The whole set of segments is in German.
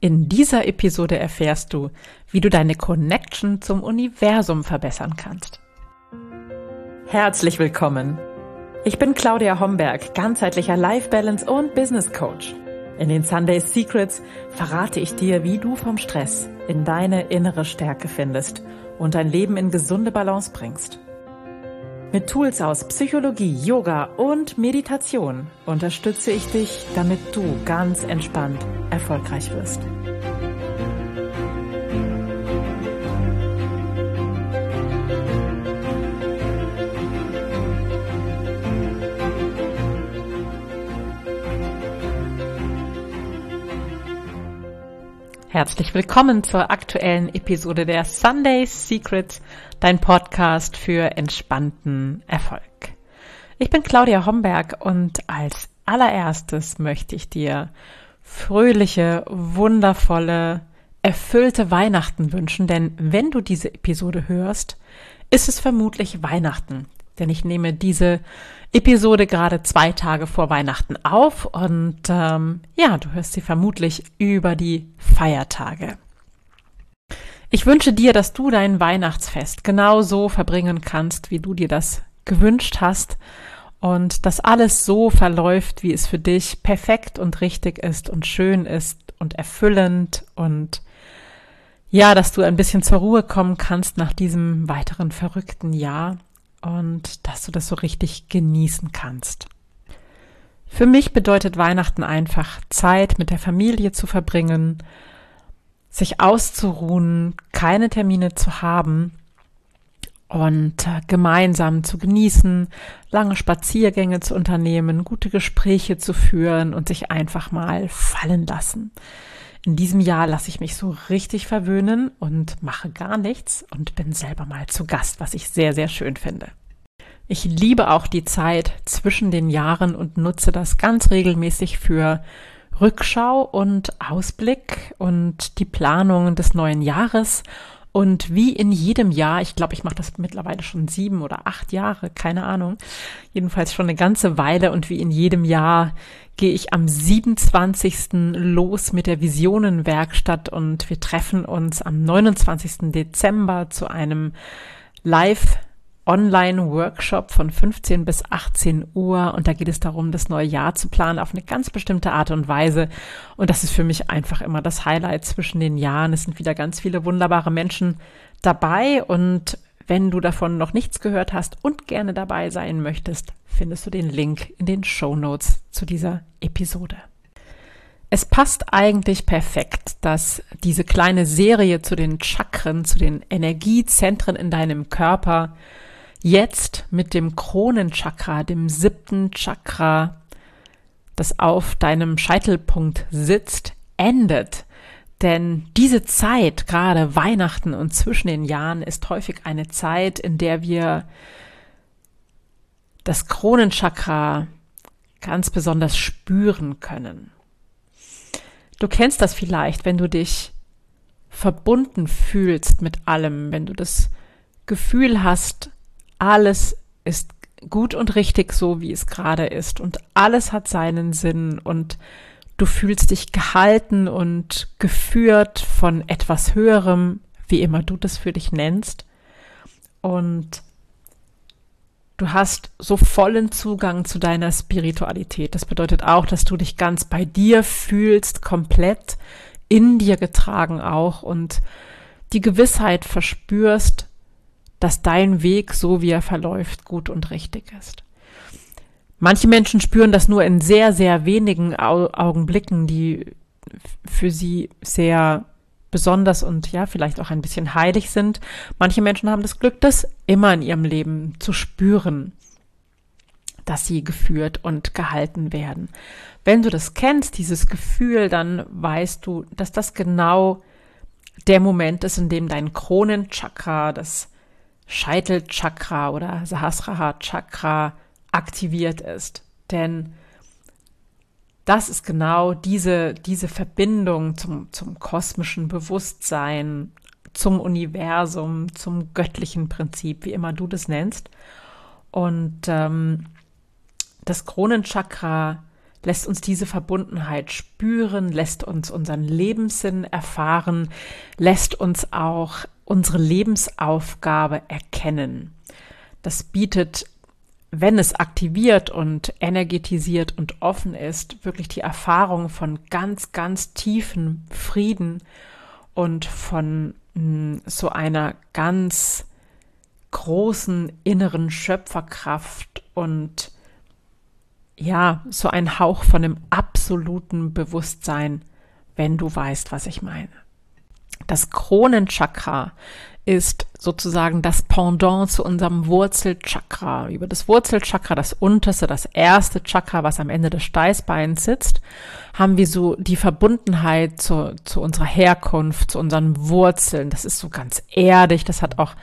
In dieser Episode erfährst du, wie du deine Connection zum Universum verbessern kannst. Herzlich willkommen. Ich bin Claudia Homberg, ganzheitlicher Life Balance und Business Coach. In den Sunday Secrets verrate ich dir, wie du vom Stress in deine innere Stärke findest und dein Leben in gesunde Balance bringst. Mit Tools aus Psychologie, Yoga und Meditation unterstütze ich dich, damit du ganz entspannt erfolgreich wirst. Herzlich willkommen zur aktuellen Episode der Sunday Secrets, dein Podcast für entspannten Erfolg. Ich bin Claudia Homberg und als allererstes möchte ich dir fröhliche, wundervolle, erfüllte Weihnachten wünschen, denn wenn du diese Episode hörst, ist es vermutlich Weihnachten denn ich nehme diese Episode gerade zwei Tage vor Weihnachten auf und ähm, ja, du hörst sie vermutlich über die Feiertage. Ich wünsche dir, dass du dein Weihnachtsfest genau so verbringen kannst, wie du dir das gewünscht hast und dass alles so verläuft, wie es für dich perfekt und richtig ist und schön ist und erfüllend und ja, dass du ein bisschen zur Ruhe kommen kannst nach diesem weiteren verrückten Jahr und dass du das so richtig genießen kannst. Für mich bedeutet Weihnachten einfach Zeit mit der Familie zu verbringen, sich auszuruhen, keine Termine zu haben und äh, gemeinsam zu genießen, lange Spaziergänge zu unternehmen, gute Gespräche zu führen und sich einfach mal fallen lassen. In diesem Jahr lasse ich mich so richtig verwöhnen und mache gar nichts und bin selber mal zu Gast, was ich sehr, sehr schön finde. Ich liebe auch die Zeit zwischen den Jahren und nutze das ganz regelmäßig für Rückschau und Ausblick und die Planung des neuen Jahres. Und wie in jedem Jahr, ich glaube, ich mache das mittlerweile schon sieben oder acht Jahre, keine Ahnung, jedenfalls schon eine ganze Weile. Und wie in jedem Jahr gehe ich am 27. los mit der Visionenwerkstatt und wir treffen uns am 29. Dezember zu einem Live Online-Workshop von 15 bis 18 Uhr und da geht es darum, das neue Jahr zu planen auf eine ganz bestimmte Art und Weise. Und das ist für mich einfach immer das Highlight zwischen den Jahren. Es sind wieder ganz viele wunderbare Menschen dabei und wenn du davon noch nichts gehört hast und gerne dabei sein möchtest, findest du den Link in den Show Notes zu dieser Episode. Es passt eigentlich perfekt, dass diese kleine Serie zu den Chakren, zu den Energiezentren in deinem Körper jetzt mit dem Kronenchakra, dem siebten Chakra, das auf deinem Scheitelpunkt sitzt, endet. Denn diese Zeit, gerade Weihnachten und zwischen den Jahren, ist häufig eine Zeit, in der wir das Kronenchakra ganz besonders spüren können. Du kennst das vielleicht, wenn du dich verbunden fühlst mit allem, wenn du das Gefühl hast, alles ist gut und richtig so, wie es gerade ist. Und alles hat seinen Sinn. Und du fühlst dich gehalten und geführt von etwas Höherem, wie immer du das für dich nennst. Und du hast so vollen Zugang zu deiner Spiritualität. Das bedeutet auch, dass du dich ganz bei dir fühlst, komplett in dir getragen auch und die Gewissheit verspürst, dass dein Weg, so wie er verläuft, gut und richtig ist. Manche Menschen spüren das nur in sehr, sehr wenigen Au Augenblicken, die für sie sehr besonders und ja, vielleicht auch ein bisschen heilig sind. Manche Menschen haben das Glück, das immer in ihrem Leben zu spüren, dass sie geführt und gehalten werden. Wenn du das kennst, dieses Gefühl, dann weißt du, dass das genau der Moment ist, in dem dein Kronenchakra, das Scheitelchakra oder Sahasrara Chakra aktiviert ist. Denn das ist genau diese, diese Verbindung zum, zum kosmischen Bewusstsein, zum Universum, zum göttlichen Prinzip, wie immer du das nennst. Und ähm, das Kronenchakra lässt uns diese Verbundenheit spüren, lässt uns unseren Lebenssinn erfahren, lässt uns auch unsere Lebensaufgabe erkennen. Das bietet, wenn es aktiviert und energetisiert und offen ist, wirklich die Erfahrung von ganz, ganz tiefen Frieden und von mh, hm, so einer ganz großen inneren Schöpferkraft und ja, so ein Hauch von dem absoluten Bewusstsein, wenn du weißt, was ich meine. Das Kronenchakra ist sozusagen das Pendant zu unserem Wurzelchakra. Über das Wurzelchakra, das unterste, das erste Chakra, was am Ende des Steißbeins sitzt, haben wir so die Verbundenheit zu, zu unserer Herkunft, zu unseren Wurzeln. Das ist so ganz erdig, das hat auch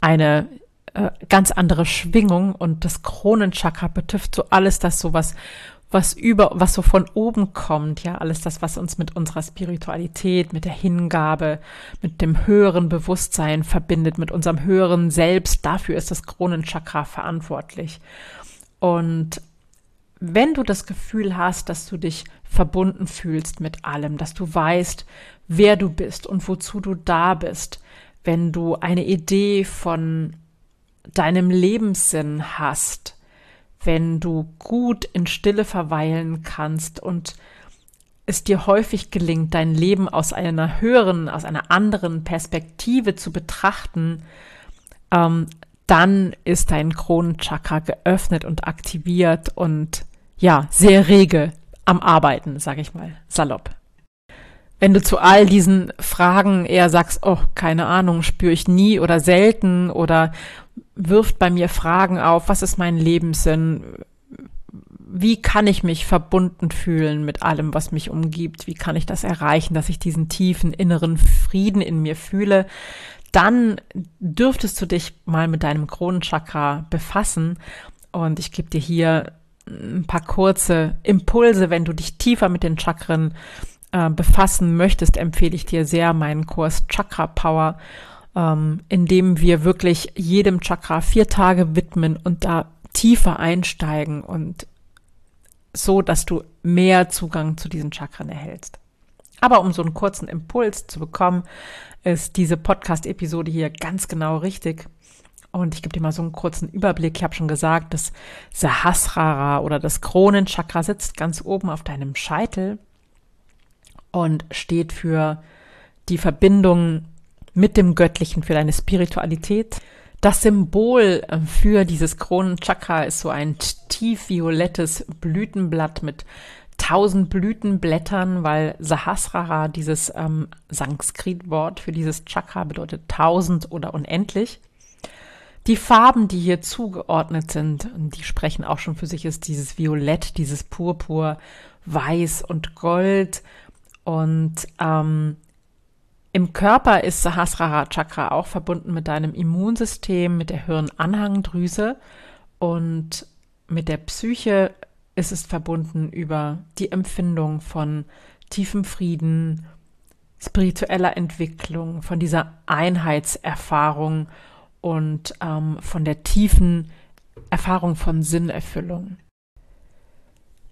eine äh, ganz andere Schwingung und das Kronenchakra betrifft so alles das so was was über was so von oben kommt, ja, alles das was uns mit unserer Spiritualität, mit der Hingabe, mit dem höheren Bewusstsein verbindet, mit unserem höheren Selbst, dafür ist das Kronenchakra verantwortlich. Und wenn du das Gefühl hast, dass du dich verbunden fühlst mit allem, dass du weißt, wer du bist und wozu du da bist, wenn du eine Idee von deinem Lebenssinn hast, wenn du gut in Stille verweilen kannst und es dir häufig gelingt, dein Leben aus einer höheren, aus einer anderen Perspektive zu betrachten, ähm, dann ist dein Kronenchakra geöffnet und aktiviert und ja, sehr rege am Arbeiten, sage ich mal, salopp. Wenn du zu all diesen Fragen eher sagst, oh, keine Ahnung, spüre ich nie oder selten oder wirft bei mir Fragen auf, was ist mein Lebenssinn? Wie kann ich mich verbunden fühlen mit allem, was mich umgibt? Wie kann ich das erreichen, dass ich diesen tiefen inneren Frieden in mir fühle? Dann dürftest du dich mal mit deinem Kronenchakra befassen. Und ich gebe dir hier ein paar kurze Impulse, wenn du dich tiefer mit den Chakren äh, befassen möchtest, empfehle ich dir sehr meinen Kurs Chakra Power, ähm, in dem wir wirklich jedem Chakra vier Tage widmen und da tiefer einsteigen und so, dass du mehr Zugang zu diesen Chakren erhältst. Aber um so einen kurzen Impuls zu bekommen, ist diese Podcast-Episode hier ganz genau richtig. Und ich gebe dir mal so einen kurzen Überblick. Ich habe schon gesagt, das Sahasrara oder das Kronenchakra sitzt ganz oben auf deinem Scheitel und steht für die Verbindung mit dem Göttlichen, für deine Spiritualität. Das Symbol äh, für dieses Kronenchakra ist so ein tiefviolettes Blütenblatt mit tausend Blütenblättern, weil Sahasrara, dieses ähm, Sanskrit-Wort für dieses Chakra, bedeutet tausend oder unendlich. Die Farben, die hier zugeordnet sind, die sprechen auch schon für sich, ist dieses Violett, dieses Purpur, Weiß und Gold und ähm, im Körper ist Sahasrara Chakra auch verbunden mit deinem Immunsystem, mit der Hirnanhangdrüse und mit der Psyche ist es verbunden über die Empfindung von tiefem Frieden, spiritueller Entwicklung, von dieser Einheitserfahrung und ähm, von der tiefen Erfahrung von Sinnerfüllung.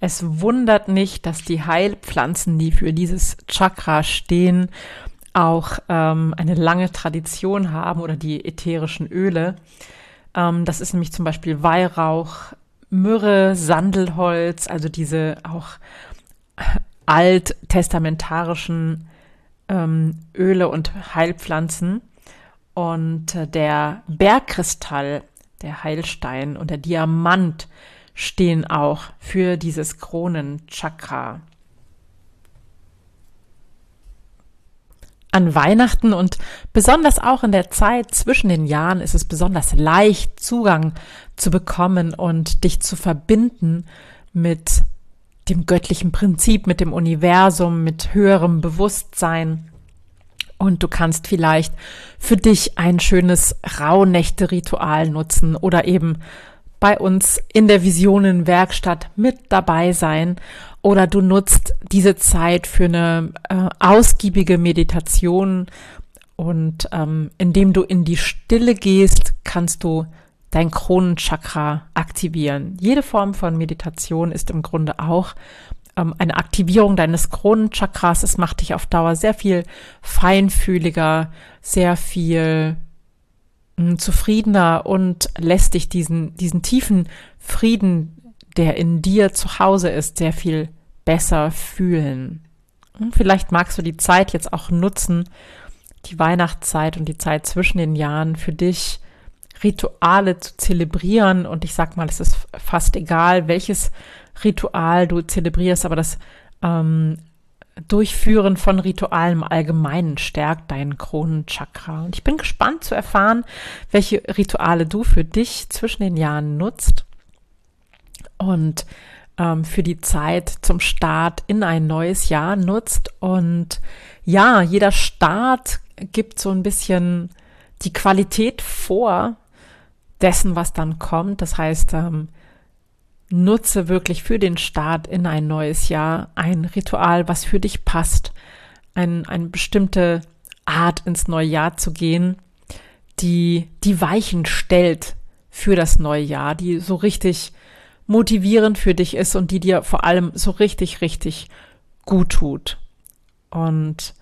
Es wundert nicht, dass die Heilpflanzen, die für dieses Chakra stehen, auch ähm, eine lange Tradition haben oder die ätherischen Öle. Ähm, das ist nämlich zum Beispiel Weihrauch, Myrrhe, Sandelholz, also diese auch alttestamentarischen ähm, Öle und Heilpflanzen. Und äh, der Bergkristall, der Heilstein und der Diamant stehen auch für dieses Kronenchakra. An Weihnachten und besonders auch in der Zeit zwischen den Jahren ist es besonders leicht, Zugang zu bekommen und dich zu verbinden mit dem göttlichen Prinzip, mit dem Universum, mit höherem Bewusstsein. Und du kannst vielleicht für dich ein schönes Rauhnächte-Ritual nutzen oder eben bei uns in der Visionenwerkstatt mit dabei sein oder du nutzt diese Zeit für eine äh, ausgiebige Meditation und ähm, indem du in die Stille gehst, kannst du dein Kronenchakra aktivieren. Jede Form von Meditation ist im Grunde auch ähm, eine Aktivierung deines Kronenchakras. Es macht dich auf Dauer sehr viel feinfühliger, sehr viel zufriedener und lässt dich diesen, diesen tiefen Frieden, der in dir zu Hause ist, sehr viel besser fühlen. Und vielleicht magst du die Zeit jetzt auch nutzen, die Weihnachtszeit und die Zeit zwischen den Jahren für dich Rituale zu zelebrieren. Und ich sag mal, es ist fast egal, welches Ritual du zelebrierst, aber das ähm, Durchführen von Ritualen im Allgemeinen stärkt deinen Kronenchakra. Und ich bin gespannt zu erfahren, welche Rituale du für dich zwischen den Jahren nutzt und ähm, für die Zeit zum Start in ein neues Jahr nutzt. Und ja, jeder Start gibt so ein bisschen die Qualität vor dessen, was dann kommt. Das heißt, ähm, nutze wirklich für den Start in ein neues Jahr ein Ritual, was für dich passt, ein, eine bestimmte Art ins neue Jahr zu gehen, die die Weichen stellt für das neue Jahr, die so richtig motivierend für dich ist und die dir vor allem so richtig, richtig gut tut. Und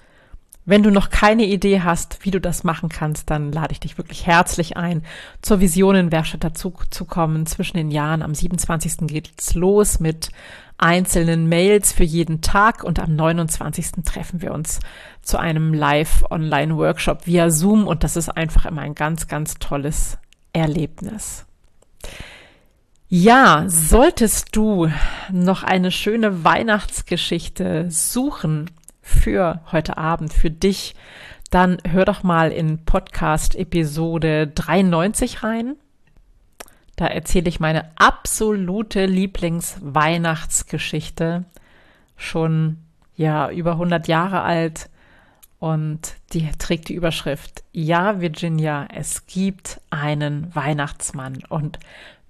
wenn du noch keine Idee hast, wie du das machen kannst, dann lade ich dich wirklich herzlich ein, zur Visionenwerkstatt dazu zu kommen. Zwischen den Jahren am 27. geht's los mit einzelnen Mails für jeden Tag und am 29. treffen wir uns zu einem Live-Online-Workshop via Zoom und das ist einfach immer ein ganz, ganz tolles Erlebnis. Ja, solltest du noch eine schöne Weihnachtsgeschichte suchen für heute Abend, für dich, dann hör doch mal in Podcast Episode 93 rein. Da erzähle ich meine absolute Lieblingsweihnachtsgeschichte. Schon, ja, über 100 Jahre alt. Und die trägt die Überschrift, ja, Virginia, es gibt einen Weihnachtsmann. Und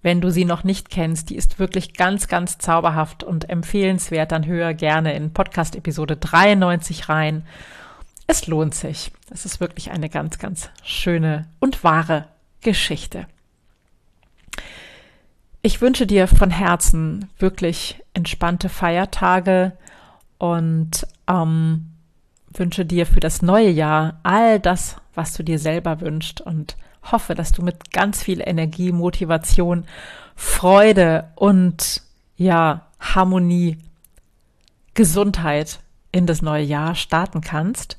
wenn du sie noch nicht kennst, die ist wirklich ganz, ganz zauberhaft und empfehlenswert, dann höre gerne in Podcast Episode 93 rein. Es lohnt sich. Es ist wirklich eine ganz, ganz schöne und wahre Geschichte. Ich wünsche dir von Herzen wirklich entspannte Feiertage und ähm, wünsche dir für das neue Jahr all das, was du dir selber wünschst und hoffe, dass du mit ganz viel Energie, Motivation, Freude und ja, Harmonie, Gesundheit in das neue Jahr starten kannst.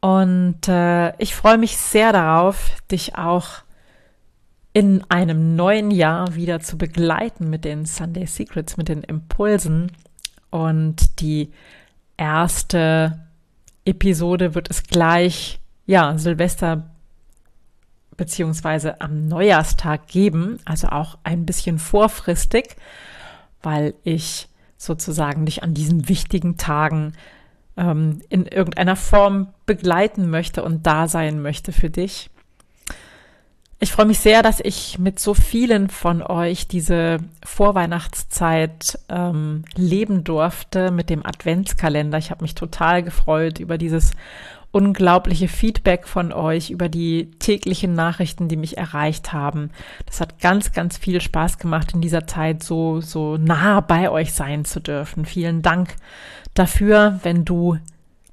Und äh, ich freue mich sehr darauf, dich auch in einem neuen Jahr wieder zu begleiten mit den Sunday Secrets, mit den Impulsen. Und die erste Episode wird es gleich, ja, Silvester beziehungsweise am Neujahrstag geben, also auch ein bisschen vorfristig, weil ich sozusagen dich an diesen wichtigen Tagen ähm, in irgendeiner Form begleiten möchte und da sein möchte für dich. Ich freue mich sehr, dass ich mit so vielen von euch diese Vorweihnachtszeit ähm, leben durfte mit dem Adventskalender. Ich habe mich total gefreut über dieses unglaubliche Feedback von euch über die täglichen Nachrichten, die mich erreicht haben. Das hat ganz, ganz viel Spaß gemacht, in dieser Zeit so, so nah bei euch sein zu dürfen. Vielen Dank dafür, wenn du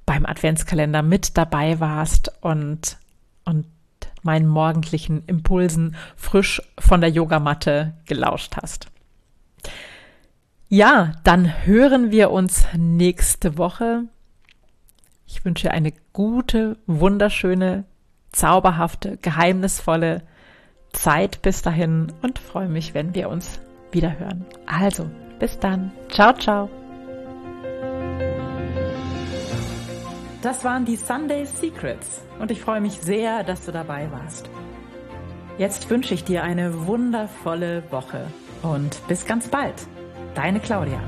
beim Adventskalender mit dabei warst und, und meinen morgendlichen Impulsen frisch von der Yogamatte gelauscht hast. Ja, dann hören wir uns nächste Woche ich wünsche eine gute, wunderschöne, zauberhafte, geheimnisvolle Zeit bis dahin und freue mich, wenn wir uns wieder hören. Also, bis dann. Ciao, ciao. Das waren die Sunday Secrets und ich freue mich sehr, dass du dabei warst. Jetzt wünsche ich dir eine wundervolle Woche und bis ganz bald. Deine Claudia.